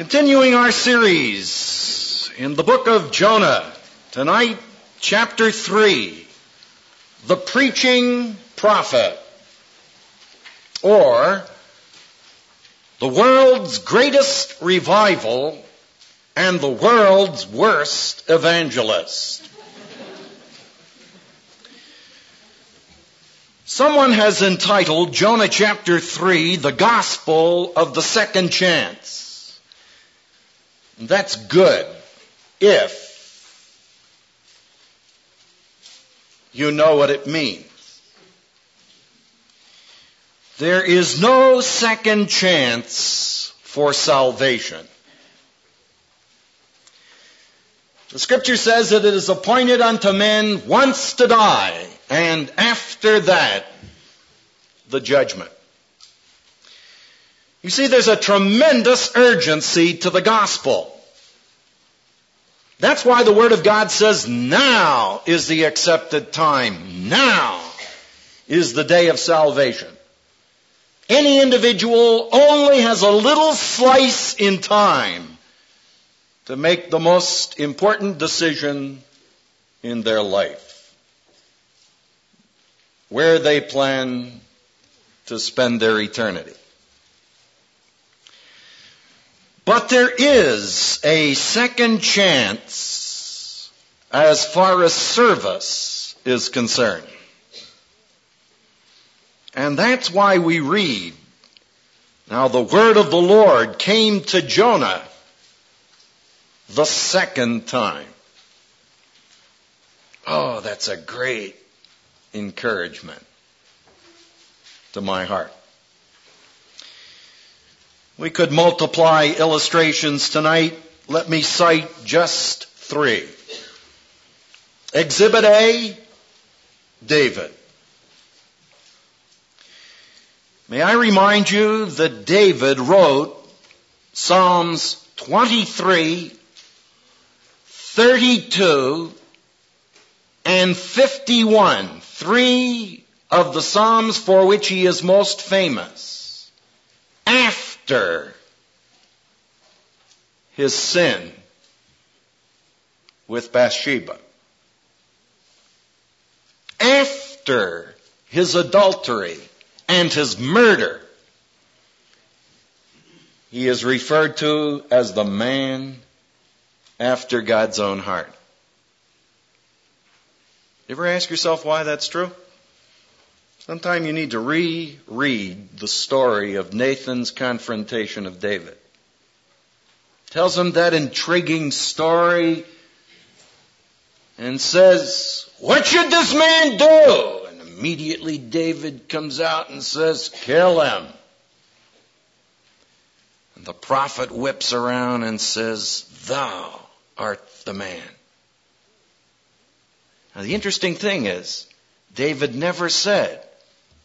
Continuing our series in the book of Jonah, tonight, chapter 3, the preaching prophet, or the world's greatest revival and the world's worst evangelist. Someone has entitled Jonah chapter 3, the gospel of the second chance. That's good if you know what it means. There is no second chance for salvation. The scripture says that it is appointed unto men once to die, and after that, the judgment. You see, there's a tremendous urgency to the gospel. That's why the Word of God says now is the accepted time. Now is the day of salvation. Any individual only has a little slice in time to make the most important decision in their life. Where they plan to spend their eternity. But there is a second chance as far as service is concerned. And that's why we read, Now the word of the Lord came to Jonah the second time. Oh, that's a great encouragement to my heart. We could multiply illustrations tonight. Let me cite just three. Exhibit A, David. May I remind you that David wrote Psalms 23, 32, and 51, three of the Psalms for which he is most famous. After his sin with Bathsheba. After his adultery and his murder, he is referred to as the man after God's own heart. You ever ask yourself why that's true? Sometime you need to reread the story of Nathan's confrontation of David. Tells him that intriguing story and says, what should this man do? And immediately David comes out and says, kill him. And the prophet whips around and says, thou art the man. Now the interesting thing is, David never said,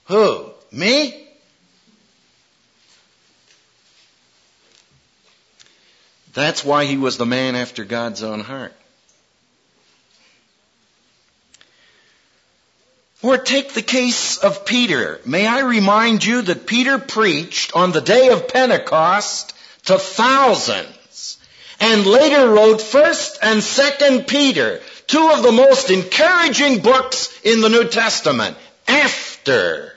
who? Me? That's why he was the man after God's own heart. Or take the case of Peter. May I remind you that Peter preached on the day of Pentecost to thousands and later wrote 1st and 2nd Peter, two of the most encouraging books in the New Testament, after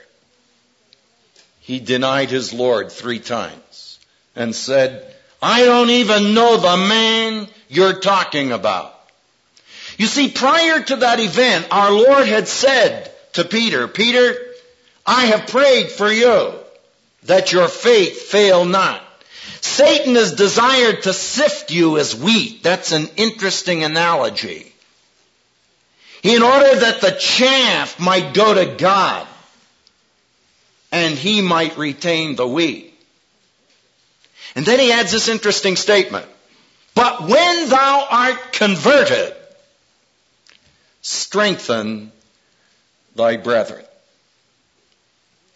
he denied his Lord three times and said, I don't even know the man you're talking about. You see, prior to that event, our Lord had said to Peter, Peter, I have prayed for you that your faith fail not. Satan has desired to sift you as wheat. That's an interesting analogy. In order that the chaff might go to God and he might retain the wheat. And then he adds this interesting statement. But when thou art converted, strengthen thy brethren.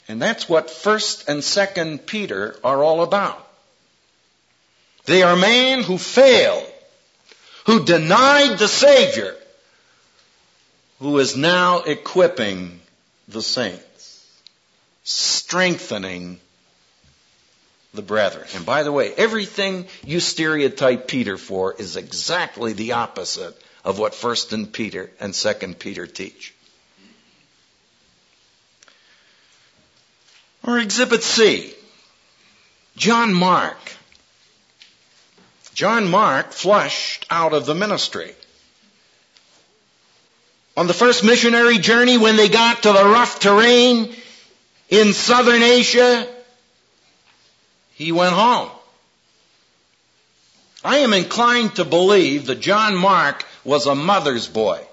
And that's what 1st and 2nd Peter are all about. They are men who failed, who denied the Savior, who is now equipping the saints strengthening the brethren. And by the way, everything you stereotype Peter for is exactly the opposite of what 1st and Peter and 2nd Peter teach. Or exhibit C. John Mark. John Mark flushed out of the ministry. On the first missionary journey, when they got to the rough terrain in southern Asia, he went home. I am inclined to believe that John Mark was a mother's boy.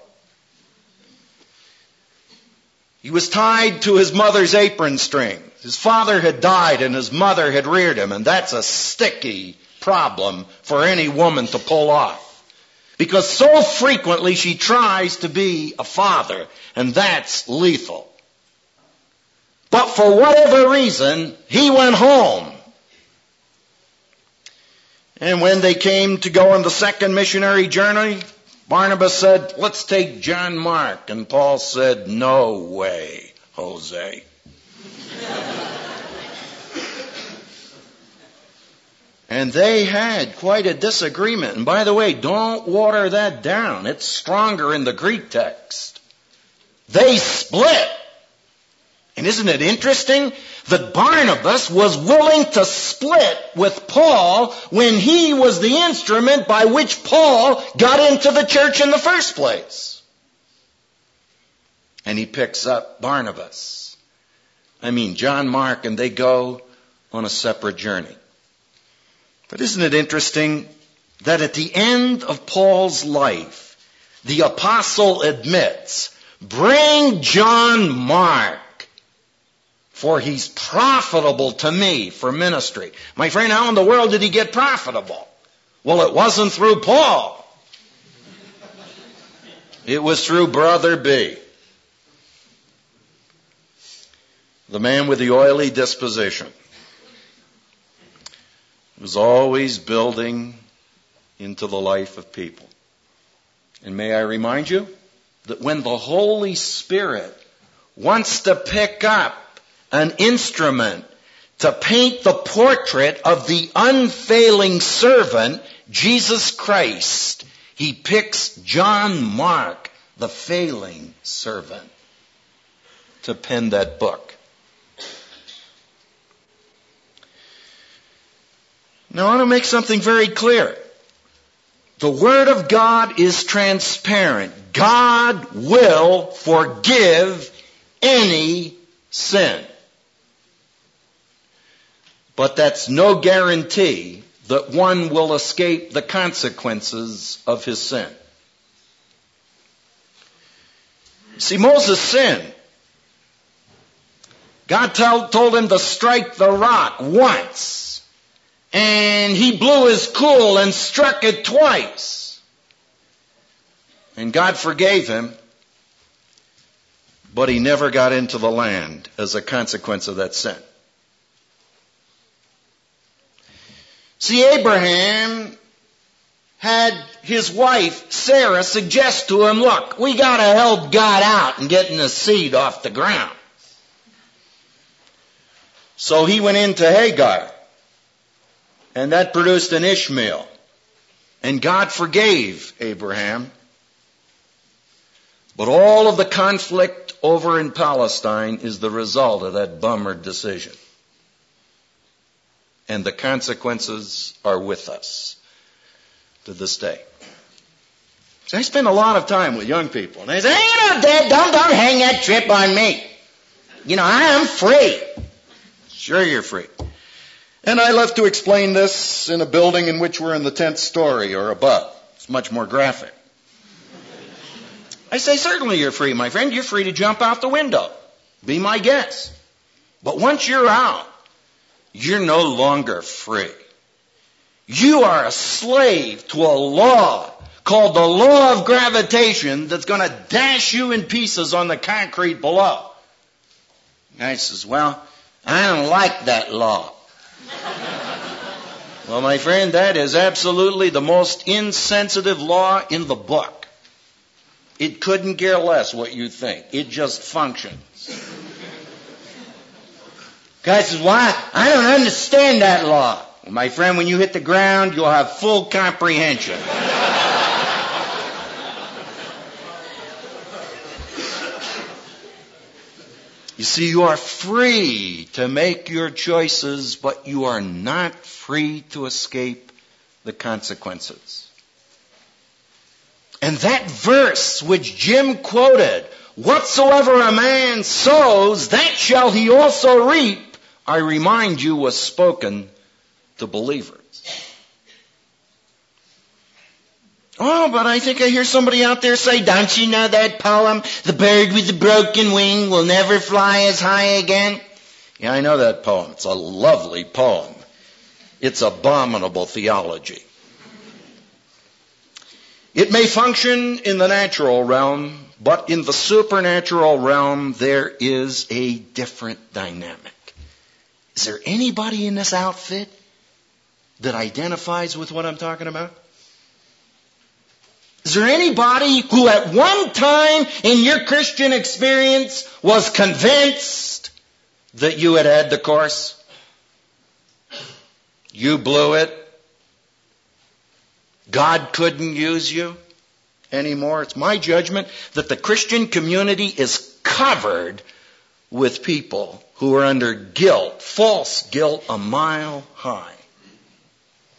He was tied to his mother's apron string. His father had died and his mother had reared him, and that's a sticky problem for any woman to pull off. Because so frequently she tries to be a father, and that's lethal. But for whatever reason, he went home. And when they came to go on the second missionary journey, Barnabas said, let's take John Mark. And Paul said, no way, Jose. And they had quite a disagreement. And by the way, don't water that down. It's stronger in the Greek text. They split. And isn't it interesting that Barnabas was willing to split with Paul when he was the instrument by which Paul got into the church in the first place? And he picks up Barnabas. I mean, John Mark, and they go on a separate journey. But isn't it interesting that at the end of Paul's life, the apostle admits, bring John Mark, for he's profitable to me for ministry. My friend, how in the world did he get profitable? Well, it wasn't through Paul. It was through Brother B. The man with the oily disposition was always building into the life of people. And may I remind you that when the Holy Spirit wants to pick up an instrument to paint the portrait of the unfailing servant, Jesus Christ, he picks John Mark, the failing servant, to pen that book. Now I want to make something very clear. The Word of God is transparent. God will forgive any sin. But that's no guarantee that one will escape the consequences of his sin. See, Moses sinned. God told him to strike the rock once and he blew his cool and struck it twice. And God forgave him, but he never got into the land as a consequence of that sin. See, Abraham had his wife, Sarah, suggest to him, look, we gotta help God out in getting the seed off the ground. So he went into Hagar and that produced an Ishmael. And God forgave Abraham. But all of the conflict over in Palestine is the result of that bummer decision. And the consequences are with us to this day. So I spend a lot of time with young people, and they say, "You know, Dad, don't don't hang that trip on me. You know, I am free." Sure, you're free. And I love to explain this in a building in which we're in the 10th story or above. It's much more graphic. I say, certainly you're free, my friend. You're free to jump out the window. Be my guest. But once you're out, you're no longer free. You are a slave to a law called the law of gravitation that's going to dash you in pieces on the concrete below. Guy says, well, I don't like that law. Well, my friend, that is absolutely the most insensitive law in the book. It couldn't care less what you think. It just functions. Guy says, why? I don't understand that law. Well, my friend, when you hit the ground, you'll have full comprehension. You see, you are free to make your choices, but you are not free to escape the consequences. And that verse which Jim quoted, whatsoever a man sows, that shall he also reap, I remind you was spoken to believers. Oh, but I think I hear somebody out there say, don't you know that poem, The Bird with the Broken Wing will never fly as high again? Yeah, I know that poem. It's a lovely poem. It's abominable theology. It may function in the natural realm, but in the supernatural realm, there is a different dynamic. Is there anybody in this outfit that identifies with what I'm talking about? Is there anybody who at one time in your Christian experience was convinced that you had had the course? You blew it. God couldn't use you anymore. It's my judgment that the Christian community is covered with people who are under guilt, false guilt a mile high,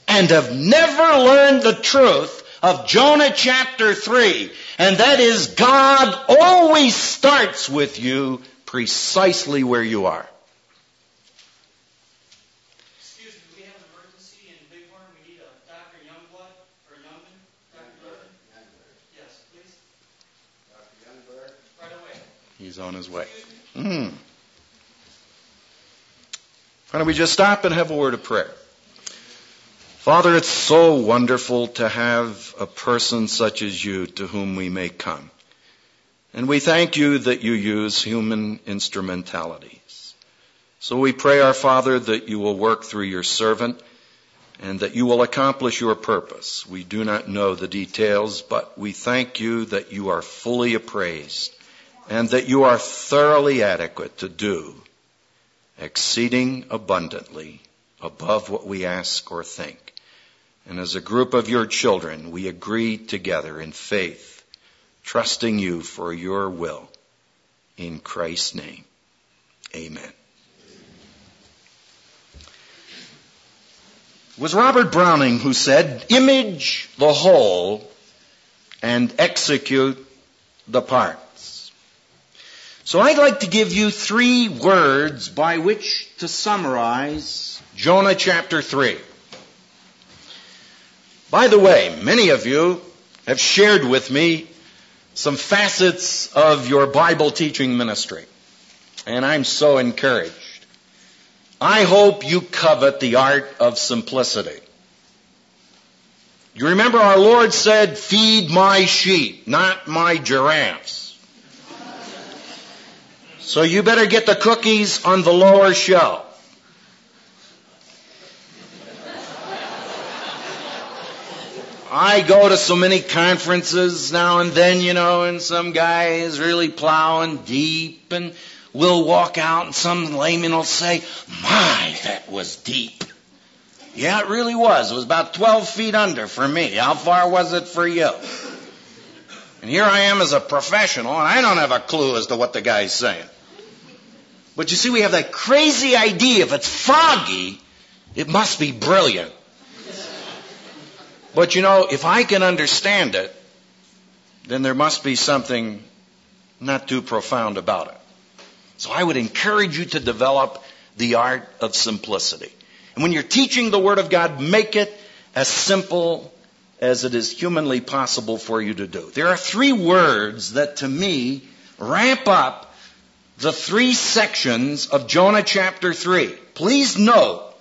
and have never learned the truth of Jonah chapter 3, and that is God always starts with you precisely where you are. Excuse me, we have an emergency in Bighorn. We need a Dr. Youngblood or Youngman. Dr. Youngman? Yes, please. Dr. Youngblood? Right away. He's on his way. Hmm. Why don't we just stop and have a word of prayer? Father, it's so wonderful to have a person such as you to whom we may come. And we thank you that you use human instrumentalities. So we pray, our Father, that you will work through your servant and that you will accomplish your purpose. We do not know the details, but we thank you that you are fully appraised and that you are thoroughly adequate to do exceeding abundantly above what we ask or think. And as a group of your children, we agree together in faith, trusting you for your will. In Christ's name, amen. It was Robert Browning who said, image the whole and execute the parts. So I'd like to give you three words by which to summarize Jonah chapter 3. By the way, many of you have shared with me some facets of your Bible teaching ministry. And I'm so encouraged. I hope you covet the art of simplicity. You remember our Lord said, feed my sheep, not my giraffes. So you better get the cookies on the lower shelf. I go to so many conferences now and then, you know, and some guy is really plowing deep and we'll walk out and some layman will say, my, that was deep. Yeah, it really was. It was about 12 feet under for me. How far was it for you? And here I am as a professional and I don't have a clue as to what the guy's saying. But you see, we have that crazy idea if it's foggy, it must be brilliant. But you know, if I can understand it, then there must be something not too profound about it. So I would encourage you to develop the art of simplicity. And when you're teaching the Word of God, make it as simple as it is humanly possible for you to do. There are three words that to me ramp up the three sections of Jonah chapter 3. Please note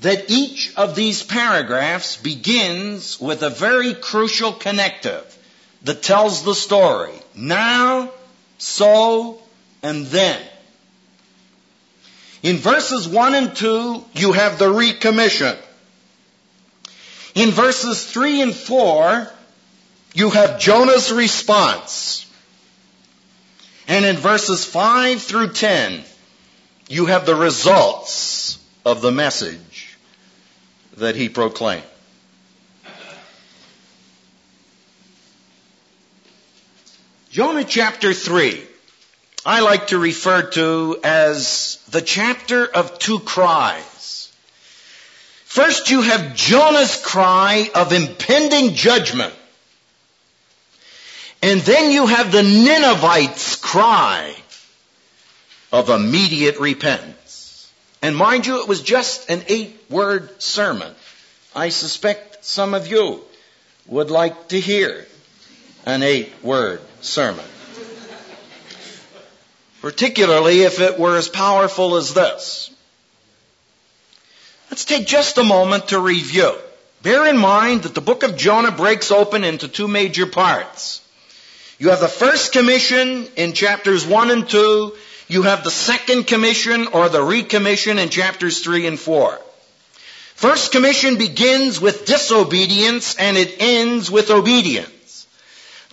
that each of these paragraphs begins with a very crucial connective that tells the story. Now, so, and then. In verses 1 and 2, you have the recommission. In verses 3 and 4, you have Jonah's response. And in verses 5 through 10, you have the results of the message that he proclaimed. Jonah chapter 3, I like to refer to as the chapter of two cries. First, you have Jonah's cry of impending judgment. And then you have the Ninevites' cry of immediate repentance. And mind you, it was just an eight word sermon. I suspect some of you would like to hear an eight word sermon. Particularly if it were as powerful as this. Let's take just a moment to review. Bear in mind that the book of Jonah breaks open into two major parts. You have the first commission in chapters 1 and 2. You have the second commission or the recommission in chapters 3 and 4. First commission begins with disobedience and it ends with obedience.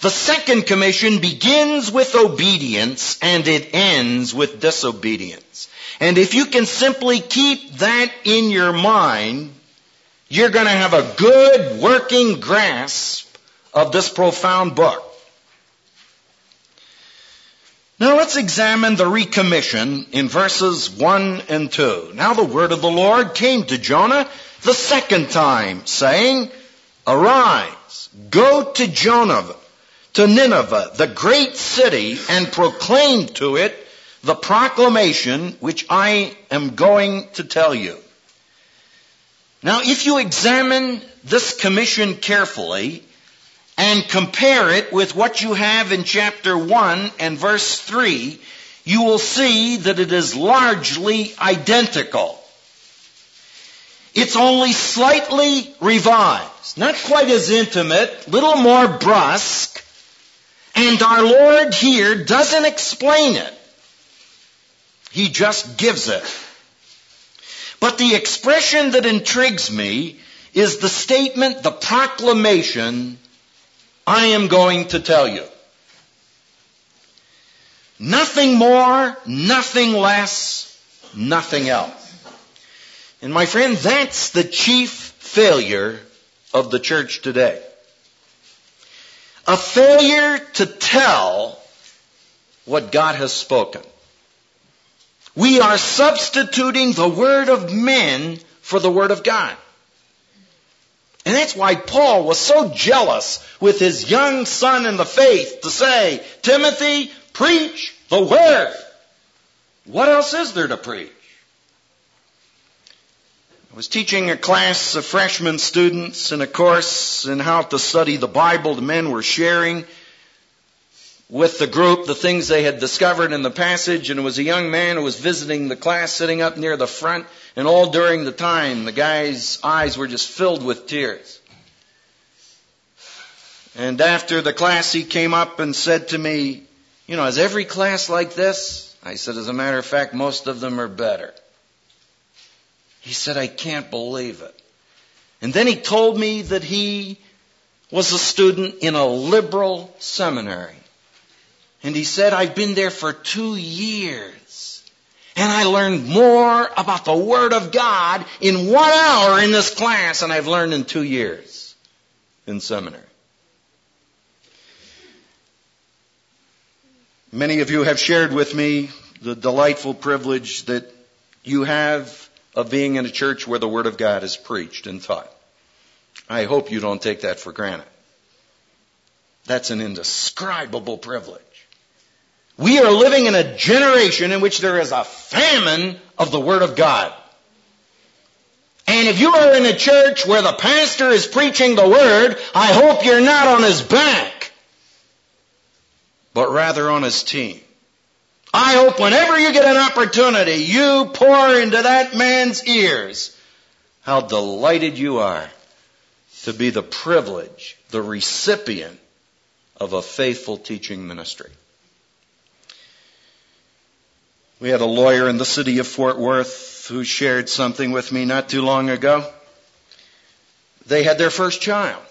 The second commission begins with obedience and it ends with disobedience. And if you can simply keep that in your mind, you're going to have a good working grasp of this profound book. Now let's examine the recommission in verses 1 and 2. Now the word of the Lord came to Jonah the second time, saying, Arise, go to Jonah, to Nineveh, the great city, and proclaim to it the proclamation which I am going to tell you. Now, if you examine this commission carefully and compare it with what you have in chapter 1 and verse 3, you will see that it is largely identical. It's only slightly revised, not quite as intimate, little more brusque, and our Lord here doesn't explain it. He just gives it. But the expression that intrigues me is the statement, the proclamation, I am going to tell you. Nothing more, nothing less, nothing else. And my friend, that's the chief failure of the church today a failure to tell what God has spoken. We are substituting the word of men for the word of God. And that's why Paul was so jealous with his young son in the faith to say, Timothy, preach the word. What else is there to preach? I was teaching a class of freshman students in a course in how to study the Bible. The men were sharing with the group the things they had discovered in the passage, and it was a young man who was visiting the class sitting up near the front, and all during the time the guy's eyes were just filled with tears. And after the class, he came up and said to me, You know, is every class like this? I said, As a matter of fact, most of them are better. He said, I can't believe it. And then he told me that he was a student in a liberal seminary. And he said, I've been there for two years. And I learned more about the Word of God in one hour in this class than I've learned in two years in seminary. Many of you have shared with me the delightful privilege that you have of being in a church where the Word of God is preached and taught. I hope you don't take that for granted. That's an indescribable privilege. We are living in a generation in which there is a famine of the Word of God. And if you are in a church where the pastor is preaching the Word, I hope you're not on his back, but rather on his team. I hope whenever you get an opportunity, you pour into that man's ears how delighted you are to be the privilege, the recipient of a faithful teaching ministry. We had a lawyer in the city of Fort Worth who shared something with me not too long ago. They had their first child.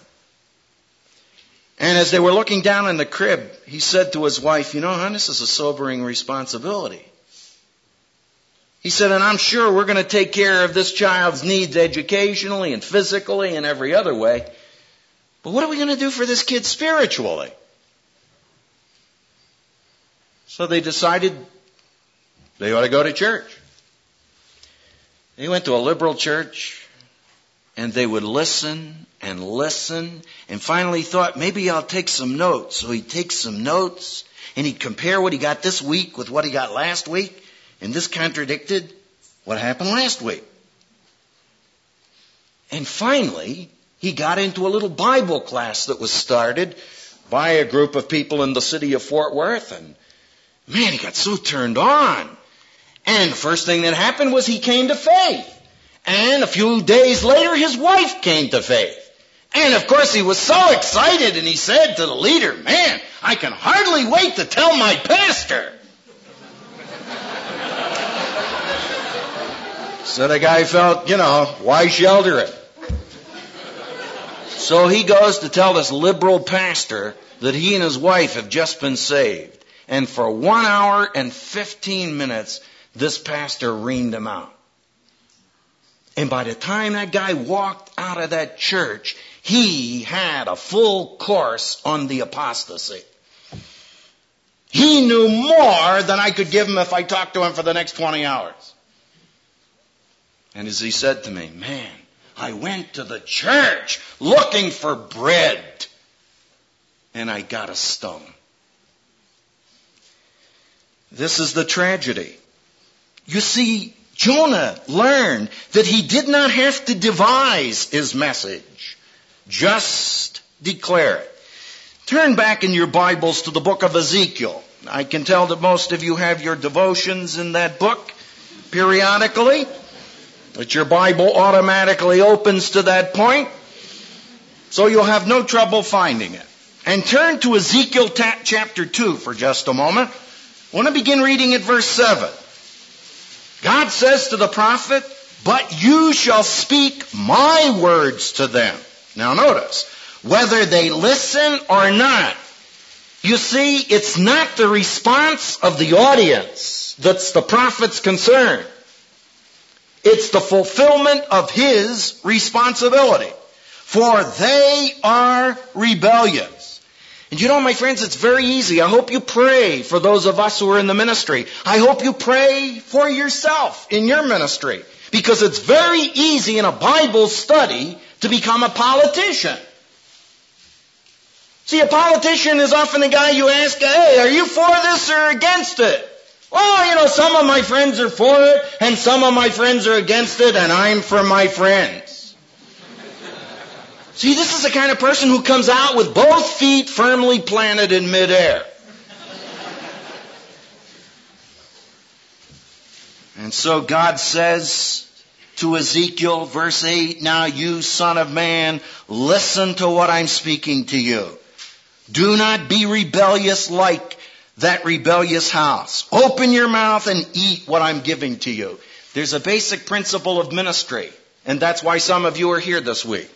And as they were looking down in the crib, he said to his wife, You know, hon, this is a sobering responsibility. He said, and I'm sure we're going to take care of this child's needs educationally and physically and every other way. But what are we going to do for this kid spiritually? So they decided they ought to go to church. They went to a liberal church and they would listen and listen and finally thought maybe I'll take some notes. So he'd take some notes and he'd compare what he got this week with what he got last week and this contradicted what happened last week. And finally, he got into a little Bible class that was started by a group of people in the city of Fort Worth and man, he got so turned on. And the first thing that happened was he came to faith. And a few days later, his wife came to faith. And of course, he was so excited and he said to the leader, man, I can hardly wait to tell my pastor. so the guy felt, you know, why shelter it? So he goes to tell this liberal pastor that he and his wife have just been saved. And for one hour and 15 minutes, this pastor reamed him out. And by the time that guy walked out of that church, he had a full course on the apostasy. He knew more than I could give him if I talked to him for the next 20 hours. And as he said to me, man, I went to the church looking for bread and I got a stone. This is the tragedy. You see, Jonah learned that he did not have to devise his message. Just declare it. Turn back in your Bibles to the book of Ezekiel. I can tell that most of you have your devotions in that book periodically. That your Bible automatically opens to that point. So you'll have no trouble finding it. And turn to Ezekiel chapter 2 for just a moment. I want to begin reading at verse 7. God says to the prophet, but you shall speak my words to them. Now notice, whether they listen or not, you see, it's not the response of the audience that's the prophet's concern. It's the fulfillment of his responsibility. For they are rebellious. And you know, my friends, it's very easy. I hope you pray for those of us who are in the ministry. I hope you pray for yourself in your ministry. Because it's very easy in a Bible study to become a politician. See, a politician is often the guy you ask, hey, are you for this or against it? Well, you know, some of my friends are for it, and some of my friends are against it, and I'm for my friends. See, this is the kind of person who comes out with both feet firmly planted in midair. and so God says to Ezekiel, verse 8, Now you son of man, listen to what I'm speaking to you. Do not be rebellious like that rebellious house. Open your mouth and eat what I'm giving to you. There's a basic principle of ministry, and that's why some of you are here this week.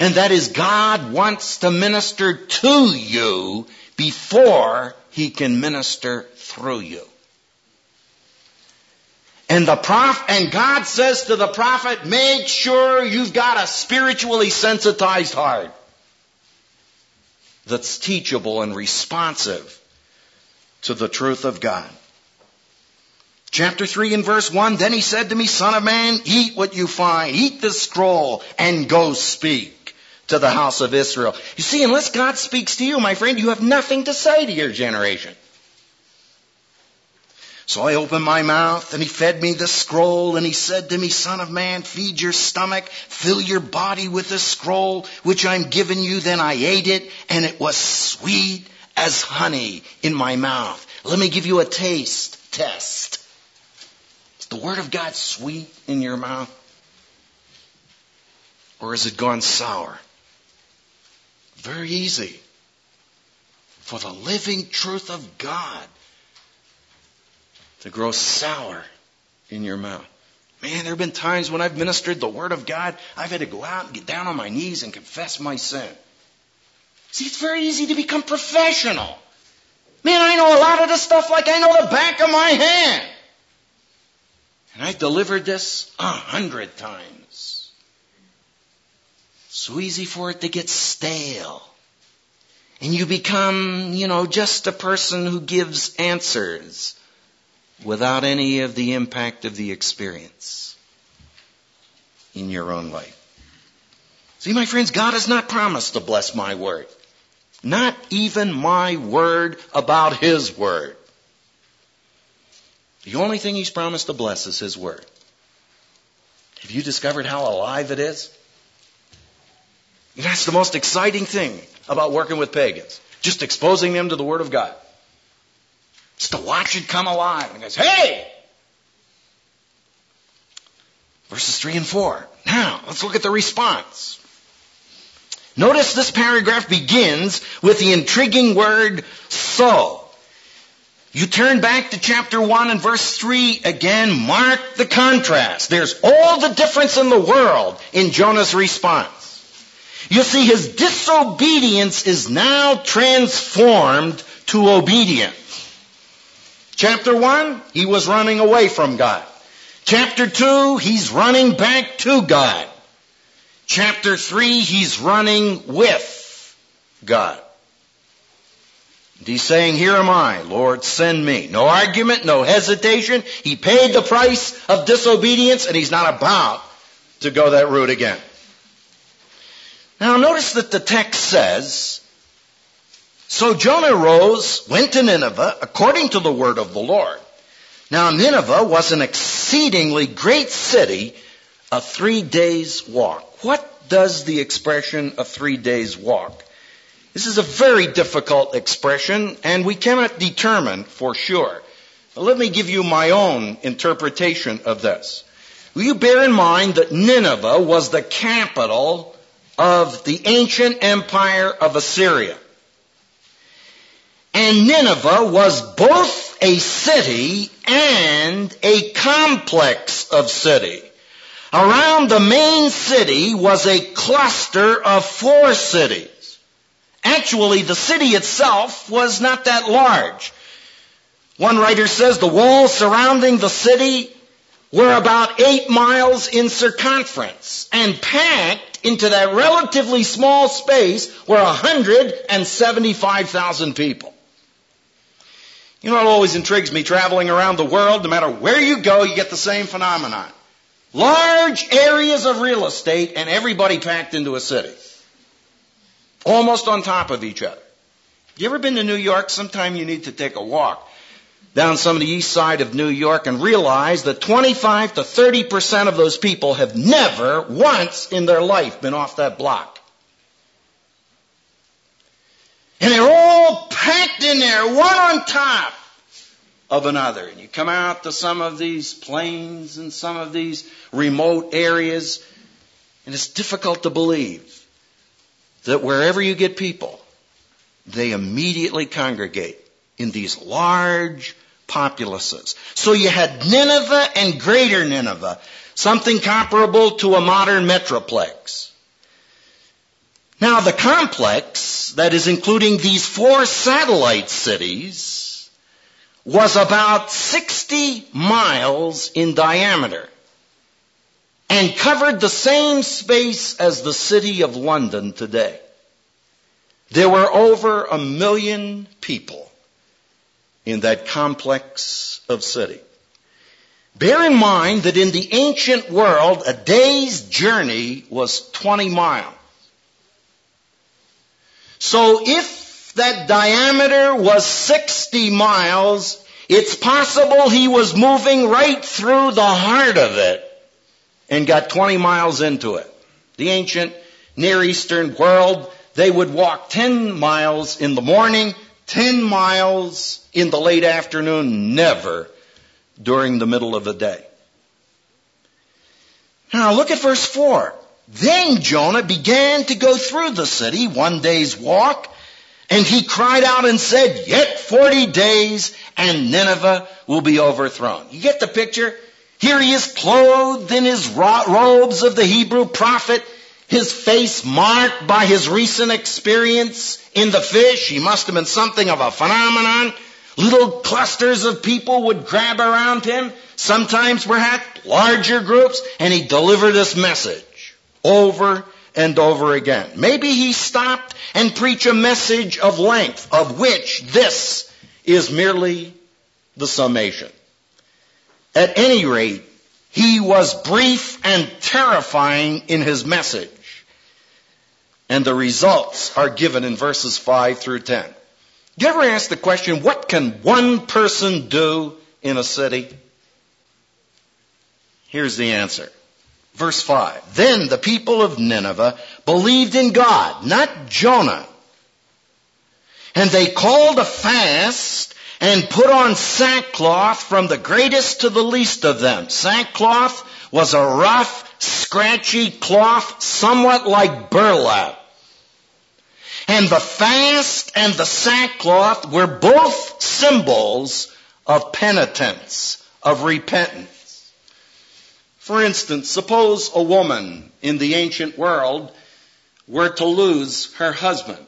And that is God wants to minister to you before he can minister through you. And the prof, and God says to the prophet, make sure you've got a spiritually sensitized heart that's teachable and responsive to the truth of God. Chapter 3 and verse 1, then he said to me, son of man, eat what you find, eat the scroll and go speak to the house of Israel. You see, unless God speaks to you, my friend, you have nothing to say to your generation. So I opened my mouth and he fed me the scroll and he said to me, son of man, feed your stomach, fill your body with the scroll which I'm giving you. Then I ate it and it was sweet as honey in my mouth. Let me give you a taste test. Is the word of God sweet in your mouth? Or has it gone sour? Very easy. For the living truth of God to grow sour in your mouth. Man, there have been times when I've ministered the Word of God, I've had to go out and get down on my knees and confess my sin. See, it's very easy to become professional. Man, I know a lot of this stuff like I know the back of my hand. And I've delivered this a hundred times. So easy for it to get stale. And you become, you know, just a person who gives answers without any of the impact of the experience in your own life. See, my friends, God has not promised to bless my word. Not even my word about His word. The only thing He's promised to bless is His word. Have you discovered how alive it is? That's the most exciting thing about working with pagans. Just exposing them to the Word of God. Just to watch it come alive. And goes, hey! Verses 3 and 4. Now, let's look at the response. Notice this paragraph begins with the intriguing word so. You turn back to chapter 1 and verse 3 again, mark the contrast. There's all the difference in the world in Jonah's response. You see, his disobedience is now transformed to obedience. Chapter 1, he was running away from God. Chapter 2, he's running back to God. Chapter 3, he's running with God. He's saying, Here am I, Lord, send me. No argument, no hesitation. He paid the price of disobedience and he's not about to go that route again. Now notice that the text says, So Jonah rose, went to Nineveh, according to the word of the Lord. Now Nineveh was an exceedingly great city, a three days walk. What does the expression a three days walk? This is a very difficult expression, and we cannot determine for sure. Let me give you my own interpretation of this. Will you bear in mind that Nineveh was the capital of the ancient empire of Assyria. And Nineveh was both a city and a complex of city. Around the main city was a cluster of four cities. Actually, the city itself was not that large. One writer says the walls surrounding the city were about eight miles in circumference and packed into that relatively small space were 175,000 people. You know what always intrigues me traveling around the world, no matter where you go, you get the same phenomenon. Large areas of real estate and everybody packed into a city. Almost on top of each other. You ever been to New York? Sometime you need to take a walk down some of the east side of New York and realize that 25 to 30 percent of those people have never once in their life been off that block. And they're all packed in there, one on top of another. And you come out to some of these plains and some of these remote areas, and it's difficult to believe that wherever you get people, they immediately congregate in these large populaces. So you had Nineveh and Greater Nineveh, something comparable to a modern metroplex. Now the complex, that is including these four satellite cities, was about 60 miles in diameter and covered the same space as the city of London today. There were over a million people in that complex of city. Bear in mind that in the ancient world, a day's journey was 20 miles. So if that diameter was 60 miles, it's possible he was moving right through the heart of it and got 20 miles into it. The ancient Near Eastern world, they would walk 10 miles in the morning 10 miles in the late afternoon, never during the middle of the day. Now look at verse 4. Then Jonah began to go through the city one day's walk, and he cried out and said, Yet 40 days and Nineveh will be overthrown. You get the picture? Here he is clothed in his robes of the Hebrew prophet his face marked by his recent experience in the fish. He must have been something of a phenomenon. Little clusters of people would grab around him, sometimes perhaps larger groups, and he'd deliver this message over and over again. Maybe he stopped and preached a message of length, of which this is merely the summation. At any rate, he was brief and terrifying in his message. And the results are given in verses 5 through 10. Do you ever ask the question, what can one person do in a city? Here's the answer. Verse 5. Then the people of Nineveh believed in God, not Jonah. And they called a fast and put on sackcloth from the greatest to the least of them. Sackcloth was a rough, scratchy cloth, somewhat like burlap. And the fast and the sackcloth were both symbols of penitence, of repentance. For instance, suppose a woman in the ancient world were to lose her husband.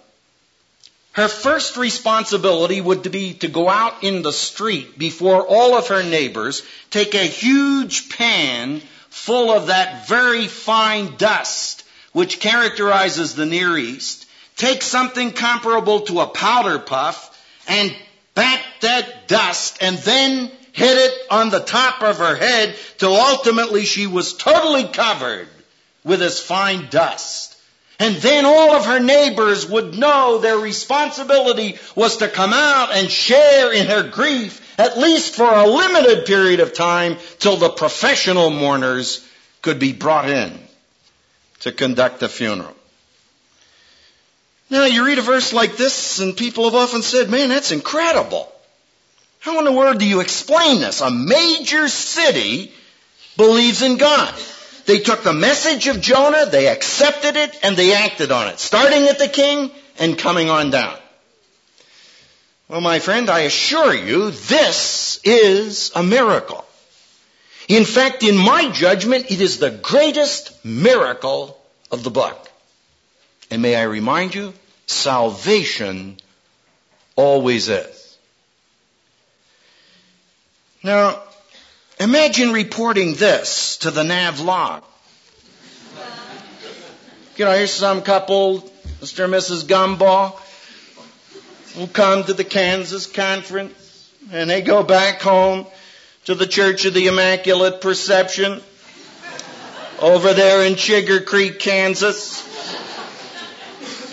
Her first responsibility would be to go out in the street before all of her neighbors, take a huge pan full of that very fine dust which characterizes the Near East, take something comparable to a powder puff and bat that dust and then hit it on the top of her head till ultimately she was totally covered with this fine dust. And then all of her neighbors would know their responsibility was to come out and share in her grief, at least for a limited period of time, till the professional mourners could be brought in to conduct the funeral. Now you read a verse like this and people have often said, man, that's incredible. How in the world do you explain this? A major city believes in God. They took the message of Jonah, they accepted it, and they acted on it, starting at the king and coming on down. Well, my friend, I assure you, this is a miracle. In fact, in my judgment, it is the greatest miracle of the book. And may I remind you, salvation always is. Now, imagine reporting this to the nav log. You know, here's some couple, Mr. and Mrs. Gumball, who come to the Kansas conference, and they go back home to the Church of the Immaculate Perception over there in Sugar Creek, Kansas.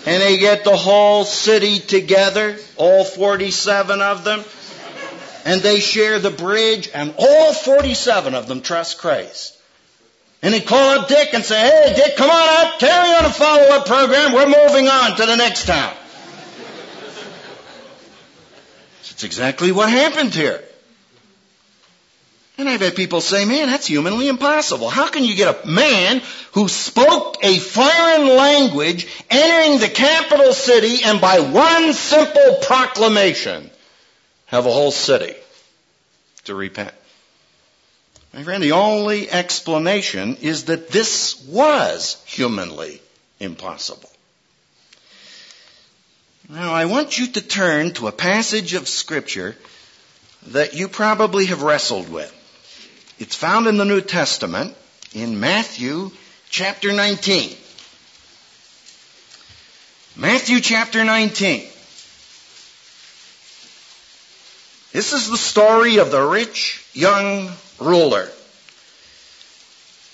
And they get the whole city together, all 47 of them, and they share the bridge, and all 47 of them trust Christ. And they call up Dick and say, hey, Dick, come on up, carry on a follow-up program, we're moving on to the next town. That's exactly what happened here. And I've had people say, man, that's humanly impossible. How can you get a man who spoke a foreign language entering the capital city and by one simple proclamation have a whole city to repent? My friend, the only explanation is that this was humanly impossible. Now, I want you to turn to a passage of Scripture that you probably have wrestled with. It's found in the New Testament in Matthew chapter 19. Matthew chapter 19. This is the story of the rich young ruler.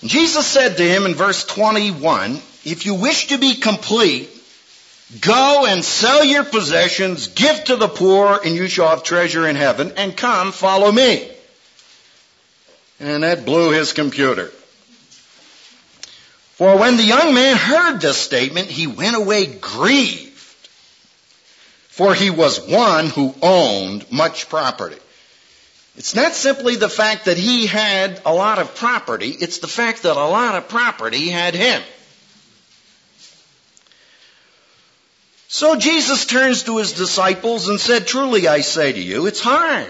Jesus said to him in verse 21, if you wish to be complete, go and sell your possessions, give to the poor, and you shall have treasure in heaven, and come follow me. And that blew his computer. For when the young man heard this statement, he went away grieved. For he was one who owned much property. It's not simply the fact that he had a lot of property, it's the fact that a lot of property had him. So Jesus turns to his disciples and said, Truly I say to you, it's hard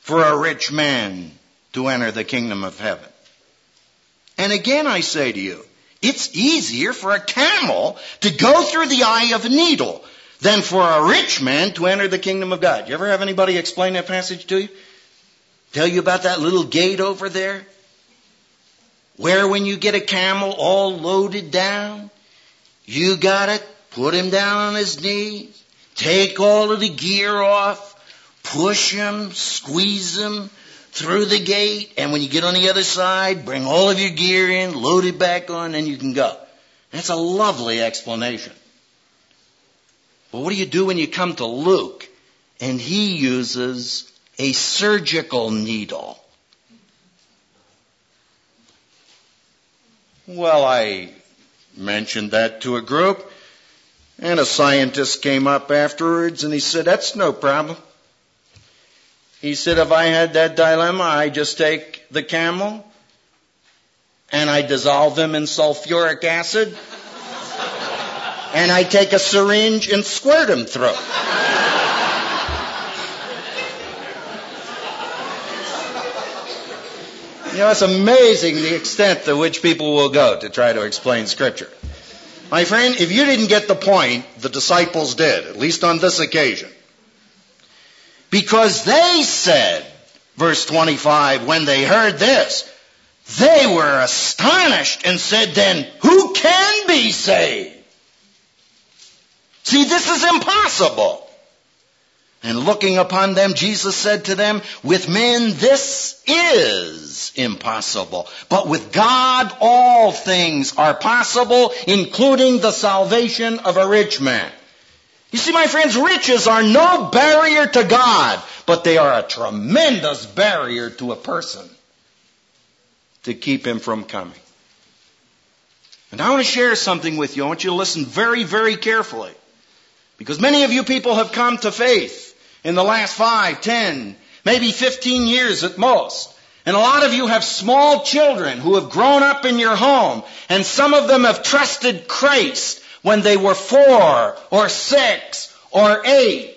for a rich man to enter the kingdom of heaven. And again I say to you, it's easier for a camel to go through the eye of a needle than for a rich man to enter the kingdom of God. You ever have anybody explain that passage to you? Tell you about that little gate over there? Where when you get a camel all loaded down, you gotta put him down on his knees, take all of the gear off, push him, squeeze him through the gate, and when you get on the other side, bring all of your gear in, load it back on, and you can go. That's a lovely explanation. But what do you do when you come to Luke and he uses a surgical needle? Well, I mentioned that to a group, and a scientist came up afterwards and he said, That's no problem. He said, If I had that dilemma, I just take the camel and I dissolve them in sulfuric acid and I take a syringe and squirt him through. You know, it's amazing the extent to which people will go to try to explain Scripture. My friend, if you didn't get the point, the disciples did, at least on this occasion. Because they said, verse 25, when they heard this, they were astonished and said, then who can be saved? See, this is impossible. And looking upon them, Jesus said to them, with men this is impossible. But with God all things are possible, including the salvation of a rich man. You see, my friends, riches are no barrier to God, but they are a tremendous barrier to a person to keep him from coming. And I want to share something with you. I want you to listen very, very carefully. Because many of you people have come to faith in the last five, ten, maybe 15 years at most. And a lot of you have small children who have grown up in your home, and some of them have trusted Christ when they were four or six or eight.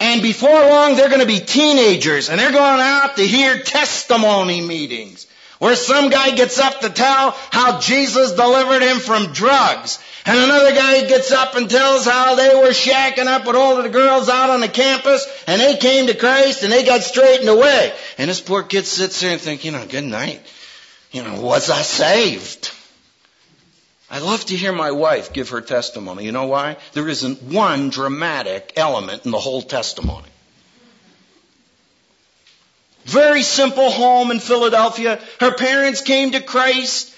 And before long, they're going to be teenagers, and they're going out to hear testimony meetings where some guy gets up to tell how Jesus delivered him from drugs. And another guy gets up and tells how they were shacking up with all of the girls out on the campus and they came to Christ and they got straightened away. And this poor kid sits there and thinks, you know, good night. You know, was I saved? I love to hear my wife give her testimony. You know why? There isn't one dramatic element in the whole testimony. Very simple home in Philadelphia. Her parents came to Christ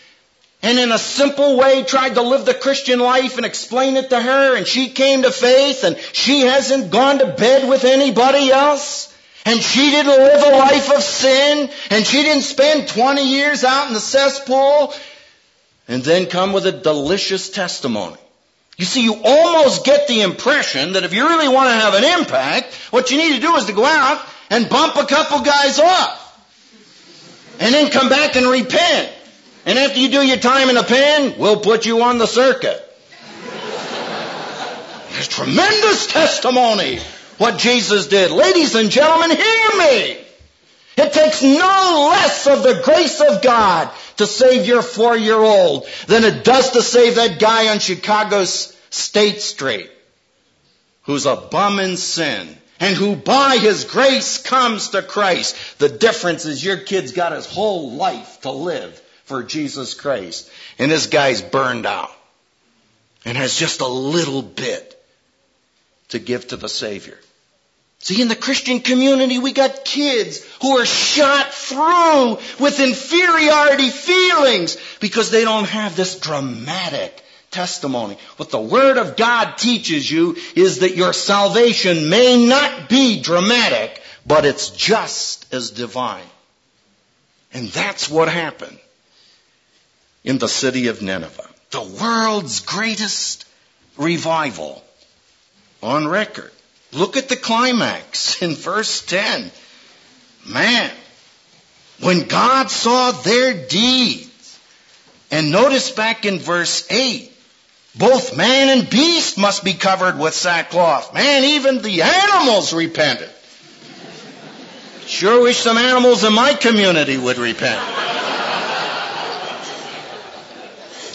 and in a simple way tried to live the Christian life and explain it to her and she came to faith and she hasn't gone to bed with anybody else and she didn't live a life of sin and she didn't spend 20 years out in the cesspool and then come with a delicious testimony. You see, you almost get the impression that if you really want to have an impact, what you need to do is to go out and bump a couple guys off. And then come back and repent. And after you do your time in the pen, we'll put you on the circuit. There's tremendous testimony what Jesus did. Ladies and gentlemen, hear me. It takes no less of the grace of God to save your four-year-old than it does to save that guy on Chicago's State Street who's a bum in sin and who by his grace comes to Christ. The difference is your kid's got his whole life to live for Jesus Christ. And this guy's burned out and has just a little bit to give to the Savior. See, in the Christian community, we got kids who are shot through with inferiority feelings because they don't have this dramatic testimony. What the Word of God teaches you is that your salvation may not be dramatic, but it's just as divine. And that's what happened in the city of Nineveh. The world's greatest revival on record. Look at the climax in verse 10. Man, when God saw their deeds, and notice back in verse 8, both man and beast must be covered with sackcloth. Man, even the animals repented. Sure wish some animals in my community would repent.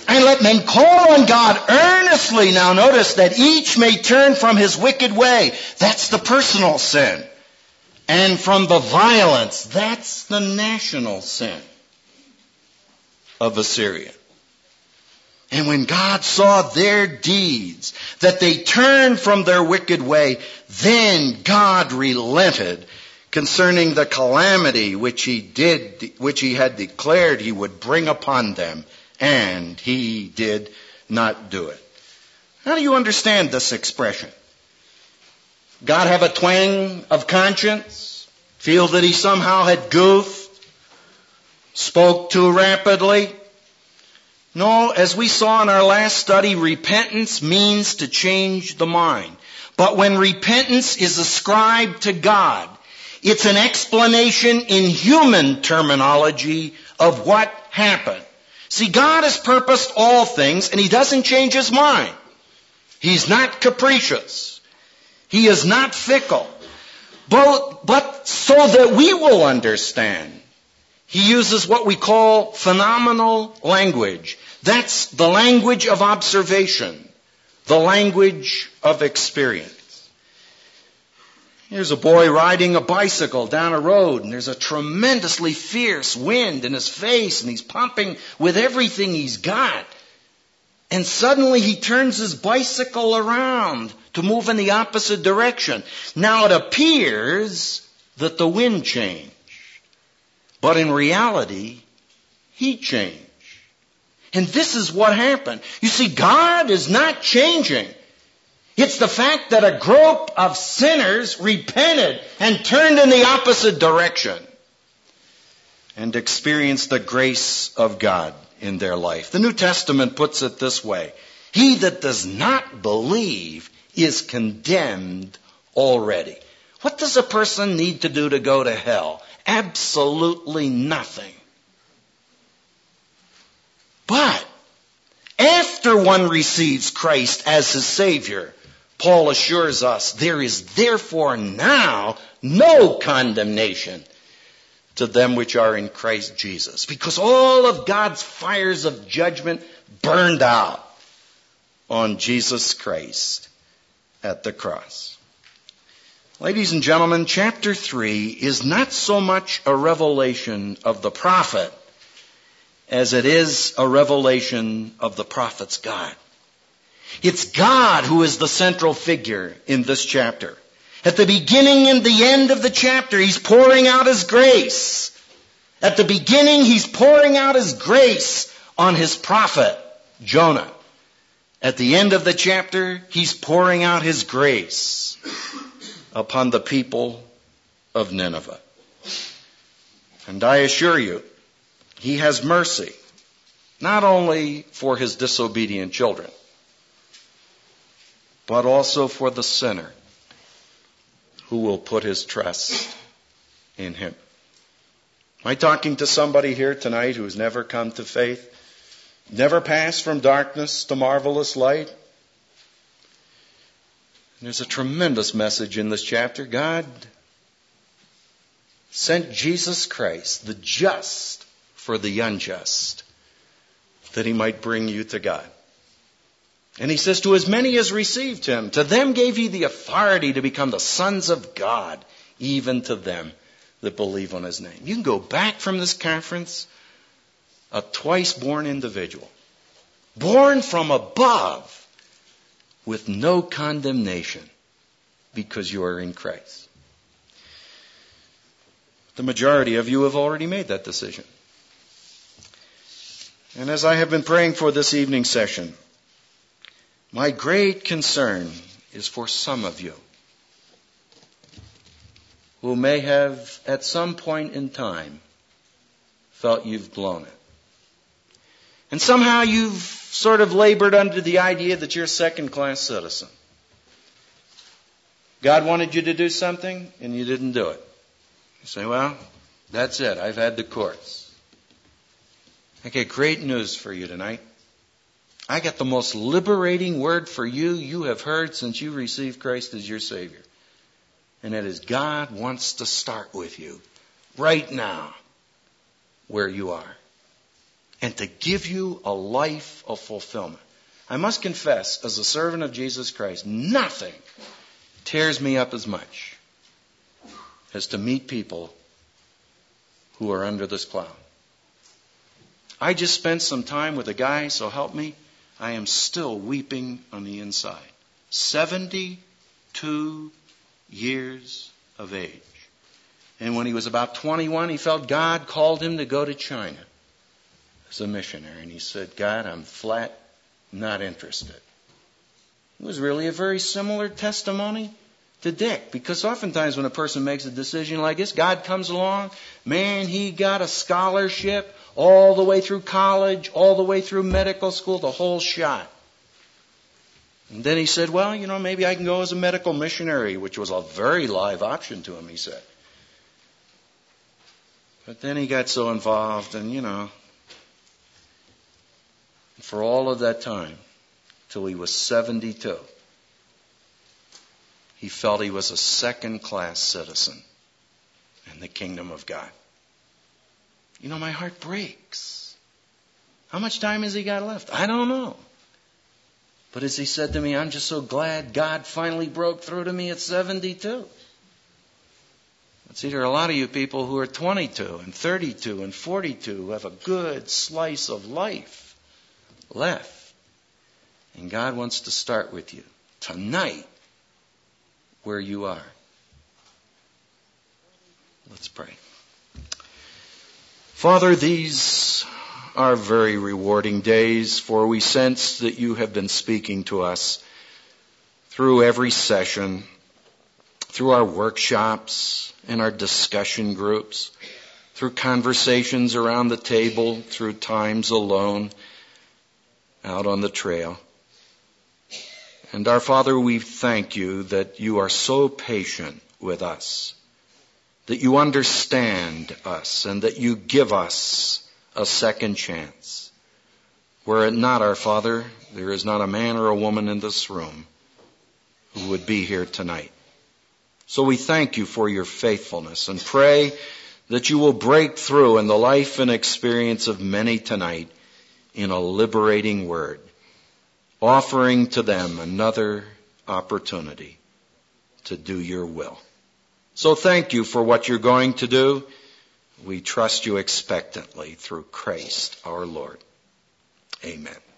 And let men call on God earnestly. now notice that each may turn from his wicked way. That's the personal sin. And from the violence. That's the national sin of Assyria. And when God saw their deeds, that they turned from their wicked way, then God relented concerning the calamity which he did, which he had declared he would bring upon them, and he did not do it. How do you understand this expression? God have a twang of conscience? Feel that he somehow had goofed? Spoke too rapidly? No, as we saw in our last study, repentance means to change the mind. But when repentance is ascribed to God, it's an explanation in human terminology of what happened. See, God has purposed all things and He doesn't change His mind. He's not capricious. He is not fickle. But, but so that we will understand, He uses what we call phenomenal language. That's the language of observation, the language of experience. Here's a boy riding a bicycle down a road and there's a tremendously fierce wind in his face and he's pumping with everything he's got. And suddenly he turns his bicycle around to move in the opposite direction. Now it appears that the wind changed. But in reality, he changed. And this is what happened. You see, God is not changing. It's the fact that a group of sinners repented and turned in the opposite direction and experienced the grace of God in their life. The New Testament puts it this way. He that does not believe is condemned already. What does a person need to do to go to hell? Absolutely nothing. But after one receives Christ as his Savior, Paul assures us there is therefore now no condemnation to them which are in Christ Jesus. Because all of God's fires of judgment burned out on Jesus Christ at the cross. Ladies and gentlemen, chapter 3 is not so much a revelation of the prophet as it is a revelation of the prophet's God. It's God who is the central figure in this chapter. At the beginning and the end of the chapter, He's pouring out His grace. At the beginning, He's pouring out His grace on His prophet, Jonah. At the end of the chapter, He's pouring out His grace upon the people of Nineveh. And I assure you, he has mercy, not only for his disobedient children, but also for the sinner who will put his trust in him. Am I talking to somebody here tonight who has never come to faith? Never passed from darkness to marvelous light? There's a tremendous message in this chapter. God sent Jesus Christ, the just, for the unjust, that he might bring you to God. And he says, To as many as received him, to them gave he the authority to become the sons of God, even to them that believe on his name. You can go back from this conference a twice born individual, born from above, with no condemnation, because you are in Christ. The majority of you have already made that decision. And as I have been praying for this evening session, my great concern is for some of you who may have at some point in time felt you've blown it. And somehow you've sort of labored under the idea that you're a second class citizen. God wanted you to do something and you didn't do it. You say, well, that's it. I've had the courts. Okay, great news for you tonight. I got the most liberating word for you you have heard since you received Christ as your Savior. And that is God wants to start with you right now where you are and to give you a life of fulfillment. I must confess, as a servant of Jesus Christ, nothing tears me up as much as to meet people who are under this cloud. I just spent some time with a guy, so help me, I am still weeping on the inside. 72 years of age. And when he was about 21, he felt God called him to go to China as a missionary. And he said, God, I'm flat not interested. It was really a very similar testimony to Dick, because oftentimes when a person makes a decision like this, God comes along, man, he got a scholarship all the way through college, all the way through medical school, the whole shot. And then he said, well, you know, maybe I can go as a medical missionary, which was a very live option to him, he said. But then he got so involved, and, you know, for all of that time, till he was 72, he felt he was a second class citizen in the kingdom of God. You know, my heart breaks. How much time has he got left? I don't know. But as he said to me, I'm just so glad God finally broke through to me at 72. See, there are a lot of you people who are 22 and 32 and 42 who have a good slice of life left. And God wants to start with you tonight where you are. Let's pray. Father, these are very rewarding days, for we sense that you have been speaking to us through every session, through our workshops and our discussion groups, through conversations around the table, through times alone out on the trail. And our Father, we thank you that you are so patient with us, that you understand us, and that you give us a second chance. Were it not, our Father, there is not a man or a woman in this room who would be here tonight. So we thank you for your faithfulness and pray that you will break through in the life and experience of many tonight in a liberating word offering to them another opportunity to do your will. So thank you for what you're going to do. We trust you expectantly through Christ our Lord. Amen.